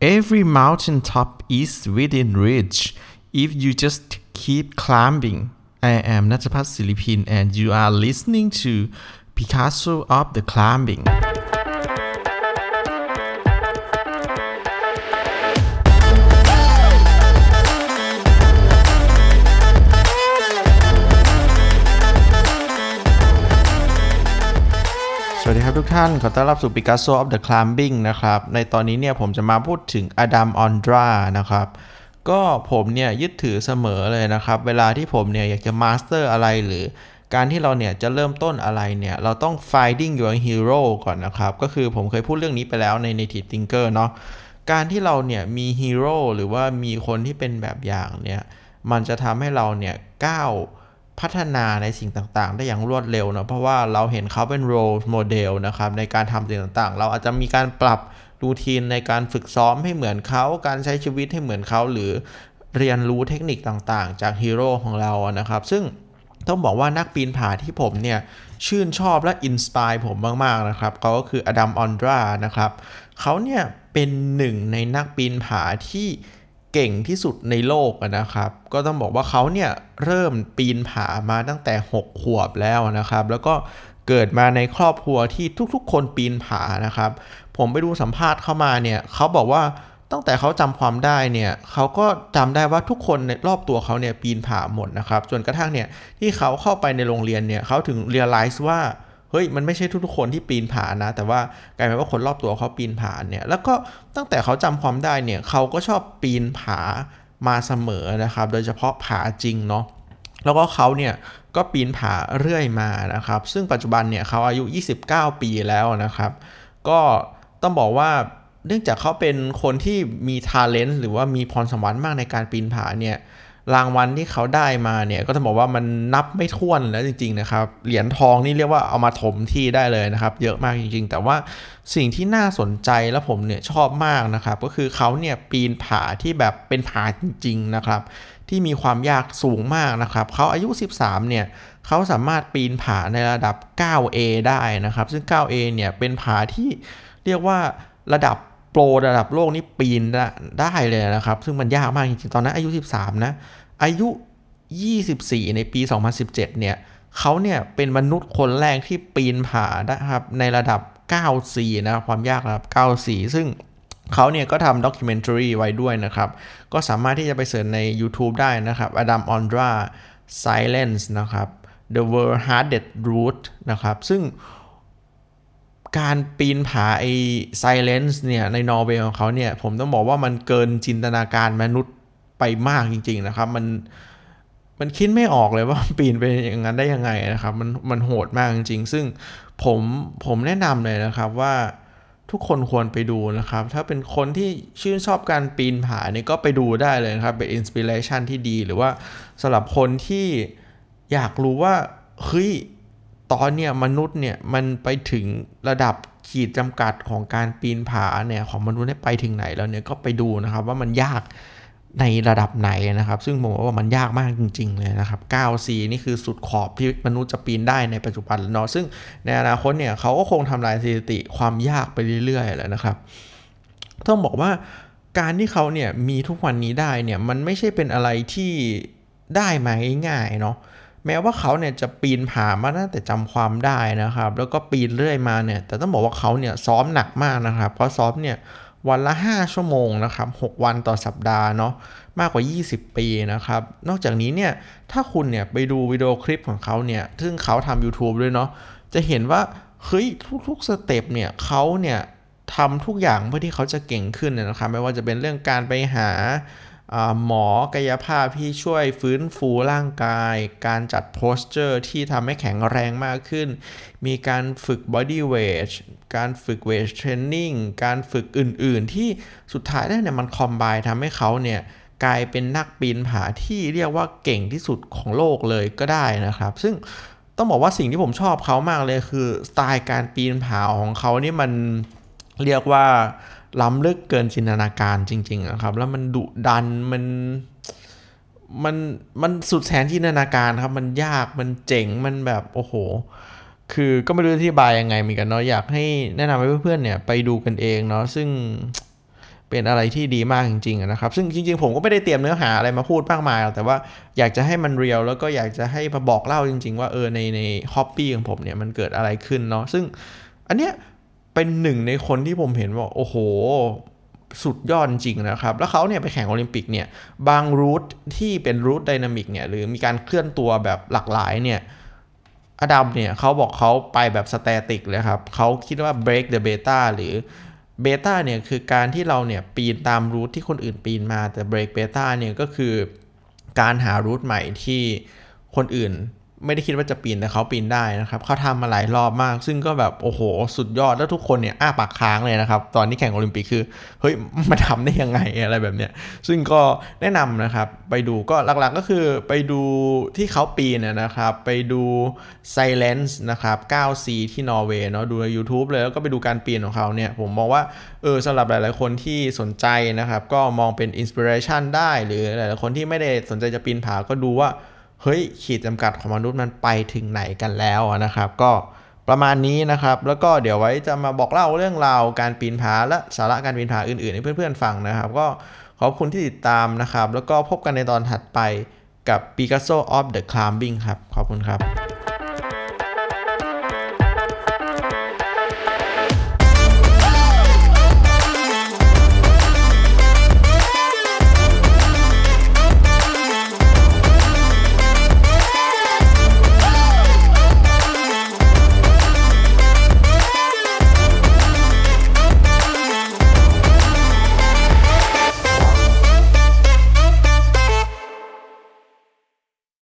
every mountain top is within reach if you just keep climbing. I am Natapat Silipin and you are listening to Picasso of the Climbing สวัสดีครับทุกท่าน ขอต้อนรับสู่ Picasso of the Climbing นะครับ ในตอนนี้เนี่ยผมจะมาพูดถึง Adam Ondra นะครับ ก็ผมเนี่ยยึดถือเสมอเลยนะครับ เวลาที่ผมเนี่ยอยากจะ master อะไรหรือการที่เราเนี่ยจะเริ่มต้นอะไรเนี่ย เราต้อง finding your hero ก่อนนะครับ ก็คือผมเคยพูดเรื่องนี้ไปแล้วใน Native Thinker เนาะ การที่เราเนี่ยมีฮีโร่หรือว่ามีคนที่เป็นแบบอย่างเนี่ย มันจะทำให้เราเนี่ยก้าว พัฒนาในสิ่งต่างๆ ได้อย่างรวดเร็วเนาะเพราะว่าเราเห็นเขาเป็น role model นะครับในการทำสิ่งต่างๆ เราอาจจะมีการปรับ routine ในการฝึกซ้อมให้เหมือนเขา การใช้ชีวิตให้เหมือนเขา หรือเรียนรู้เทคนิคต่างๆ จากฮีโร่ของเรานะครับ ซึ่งต้องบอกว่านักปีนผาที่ผมเนี่ย ชื่นชอบและ inspire ผมมาก ๆ นะครับเขาก็คือ Adam Ondra นะครับเขาเนี่ยเป็นหนึ่งในนักปีนผาที่ เก่งที่สุดในโลกนะครับ ก็ต้องบอกว่าเขาเนี่ยเริ่มปีนผามาตั้งแต่ 6 ขวบแล้วนะครับ แล้วก็เกิดมาในครอบครัวที่ทุกๆ คนปีนผานะครับ ผมไปดูสัมภาษณ์เข้ามาเนี่ยเขาบอกว่าตั้งแต่เขาจำความได้เนี่ยเขาก็จำได้ว่าทุกคนในรอบตัวเขาเนี่ยปีนผาหมดนะครับ จนกระทั่งเนี่ยที่เขาเข้าไปในโรงเรียนเนี่ยเขาถึงเรียลไลซ์ว่า เฮ้ยมันไม่ใช่ทุกๆคนที่ปีนผานะ แต่ว่ากลายเป็นว่าคนรอบตัวเขาปีนผาเนี่ยแล้วก็ตั้งแต่เขาจำความได้เนี่ยเขาก็ชอบปีนผามาเสมอนะครับ โดยเฉพาะผาจริงเนาะแล้วก็เขาเนี่ยก็ปีนผาเรื่อยมานะครับ ซึ่งปัจจุบันเนี่ยเขาอายุ 29 ปีแล้วนะครับ ก็ต้องบอกว่าเนื่องจากเขาเป็นคนที่มีทาเลนต์หรือว่ามีพรสวรรค์มากในการปีนผาเนี่ย รางวัลที่เขาได้มาเนี่ยก็ต้องบอกว่ามันนับไม่ถ้วนแล้วจริงๆนะครับ เหรียญทองนี่เรียกว่าเอามาถมที่ได้เลยนะครับ เยอะมากจริงๆ แต่ว่าสิ่งที่น่าสนใจและผมเนี่ยชอบมากนะครับ ก็คือเขาเนี่ยปีนผาที่แบบเป็นผาจริง ๆนะครับ ที่มีความยากสูงมากนะครับ เขาอายุ 13 เนี่ยเขาสามารถปีนผาในระดับ 9A ได้นะครับ ซึ่ง 9A เนี่ยเป็นผาที่เรียกว่าระดับ รระดับโลกนี่ปีนได้เลยนะครับ ซึ่งมันยากมากจริงๆตอนนั้นอายุ 13 นะ อายุ 24 ในปี 2017 เนี่ยเขาเนี่ยเป็นมนุษย์คนแรกที่ปีนผาได้ครับในระดับ 9C นะความยากระดับ 9C ซึ่งเขาเนี่ยก็ทำ documentary ไว้ด้วยนะครับ ก็สามารถที่จะไป search ใน YouTube ได้นะครับ Adam Ondra Silence นะครับ The World Hardest Route นะครับ ซึ่ง การปีนผาไอ้ Silence เนี่ยในนอร์เวย์ของเขาเนี่ย ผมต้องบอกว่ามันเกินจินตนาการมนุษย์ไปมากจริง ๆ นะครับ มันมันคิดไม่ออกเลยว่าปีนไปอย่างนั้นได้ยังไงนะครับ มันมันโหดมากจริง ๆ ซึ่งผมผมแนะนำเลยนะครับว่าทุกคนควรไปดูนะครับ ถ้าเป็นคนที่ชื่นชอบการปีนผาเนี่ยก็ไปดูได้เลยนะครับ เป็นอินสปิเรชันที่ดีหรือว่าสำหรับคนที่อยากรู้ว่าเฮ้ย ตอนเนี่ยมนุษย์เนี่ยมันไปถึงระดับขีดจำกัดของการปีนผาเนี่ยของมนุษย์ไปถึงไหนแล้วเนี่ยก็ไปดูนะครับว่ามันยากในระดับไหนนะครับ ซึ่งผมว่ามันยากมากจริง ๆ เลยนะครับ9 4นี่คือสุดขอบที่มนุษย์จะปีนได้ในปัจจุบันเนาะซึ่งในอนาคตเนี่ยเขาก็คงทำลายสถิติความยากไปเรื่อยๆแล้วนะครับ ต้องบอกว่าการที่เขาเนี่ยมีทุกวันนี้ได้เนี่ยมันไม่ใช่เป็นอะไรที่ได้มาง่ายๆเนาะ แม้ว่าเขาเนี่ยจะปีนผามาตั้งแต่จำความได้นะครับ แล้วก็ปีนเรื่อยมาเนี่ย แต่ต้องบอกว่าเขาเนี่ยซ้อมหนักมากนะครับ เพราะซ้อมเนี่ยวันละ 5 ชั่วโมงนะครับ6วันต่อสัปดาห์เนาะมากกว่า 20 ปีนะครับ นอกจากนี้เนี่ยถ้าคุณเนี่ยไปดูวิดีโอคลิปของเขาเนี่ย ซึ่งเขาทำ YouTube ด้วยเนาะจะเห็นว่าเฮ้ยทุกๆ step เนี่ยเขาเนี่ยทำทุกอย่างเพื่อที่เขาจะเก่งขึ้นนะครับ ไม่ว่าจะเป็นเรื่องการไปหา หมอกายภาพที่ช่วยฟื้นฟูร่างกาย การจัด posture ที่ทำให้แข็งแรงมากขึ้น มีการฝึก body weight การฝึก weight training การฝึกอื่นๆ ที่สุดท้ายได้เนี่ยมันคอมไบทำให้เขาเนี่ยกลายเป็นนักปีนผาที่เรียกว่าเก่งที่สุดของโลกเลยก็ได้นะครับ ซึ่งต้องบอกว่าสิ่งที่ผมชอบเขามากเลยคือสไตล์การปีนผาของเขานี่มันเรียกว่า ล้ำลึกเกินจินตนาการจริงๆนะครับ แล้วมันดุดันมันมันมันสุดแสนจินตนาการครับ มันยากมันเจ๋งมันแบบโอ้โห คือก็ไม่รู้อธิบายยังไงเหมือนกันเนาะอยากให้แนะนำให้เพื่อนๆเนี่ยไปดูกันเองเนาะซึ่งเป็นอะไรที่ดีมากจริงๆนะครับ ซึ่งจริงๆ ผมก็ไม่ได้เตรียมเนื้อหาอะไรมาพูดมากมายหรอกแต่ว่าอยากจะให้มันเรียลแล้วก็อยากจะให้มาบอกเล่าจริง ๆ ว่าเออในในฮ็อบบี้ของผมเนี่ยมันเกิดอะไรขึ้นเนาะซึ่งอันเนี้ย เป็นหนึ่งในคนที่ผมเห็นว่า โอ้โห สุดยอดจริงนะครับ แล้วเขาเนี่ยไปแข่งโอลิมปิกเนี่ย บาง route ที่เป็น route dynamic เนี่ย หรือมีการเคลื่อนตัวแบบหลากหลายเนี่ยอดัมเนี่ยเขาบอกเขาไปแบบ static เลยครับเขาคิดว่า break the beta หรือ beta เนี่ยคือการที่เราเนี่ยปีนตาม route ที่คนอื่นปีนมาแต่ break beta เนี่ยก็คือการหา route ใหม่ที่คนอื่น ไม่ได้คิดว่าจะปีนแต่เขาปีนได้นะครับเขาทำมาหลายรอบมาก ซึ่งก็แบบโอ้โห สุดยอดแล้วทุกคนเนี่ยอ้าปากค้างเลยนะครับ ตอนที่แข่งโอลิมปิกคือเฮ้ยมาทำได้ยังไงอะไรแบบเนี้ยซึ่งก็แนะนำนะครับไปดูก็หลักๆก็คือไปดูที่เขาปีนนะครับ ไปดู Silence นะครับ 9C ที่นอร์เวย์เนาะดูใน YouTube เลยแล้วก็ไปดูการปีนของเขาเนี่ยผมมองว่าเออสำหรับหลายๆคนที่สนใจนะครับ ก็มองเป็น inspiration ได้หรือหลายๆคนที่ไม่ได้สนใจจะปีนผาก็ดูว่า เฮ้ยขีดจำกัดของมนุษย์มันไปถึงไหนกันแล้วนะครับ ก็ประมาณนี้นะครับ แล้วก็เดี๋ยวไว้จะมาบอกเล่าเรื่องราวการปีนผาและสาระการปีนผาอื่นๆให้เพื่อนๆฟังนะครับ ก็ขอบคุณที่ติดตามนะครับ แล้วก็พบกันในตอนถัดไปกับ Picasso of the Climbing ครับ ขอบคุณครับ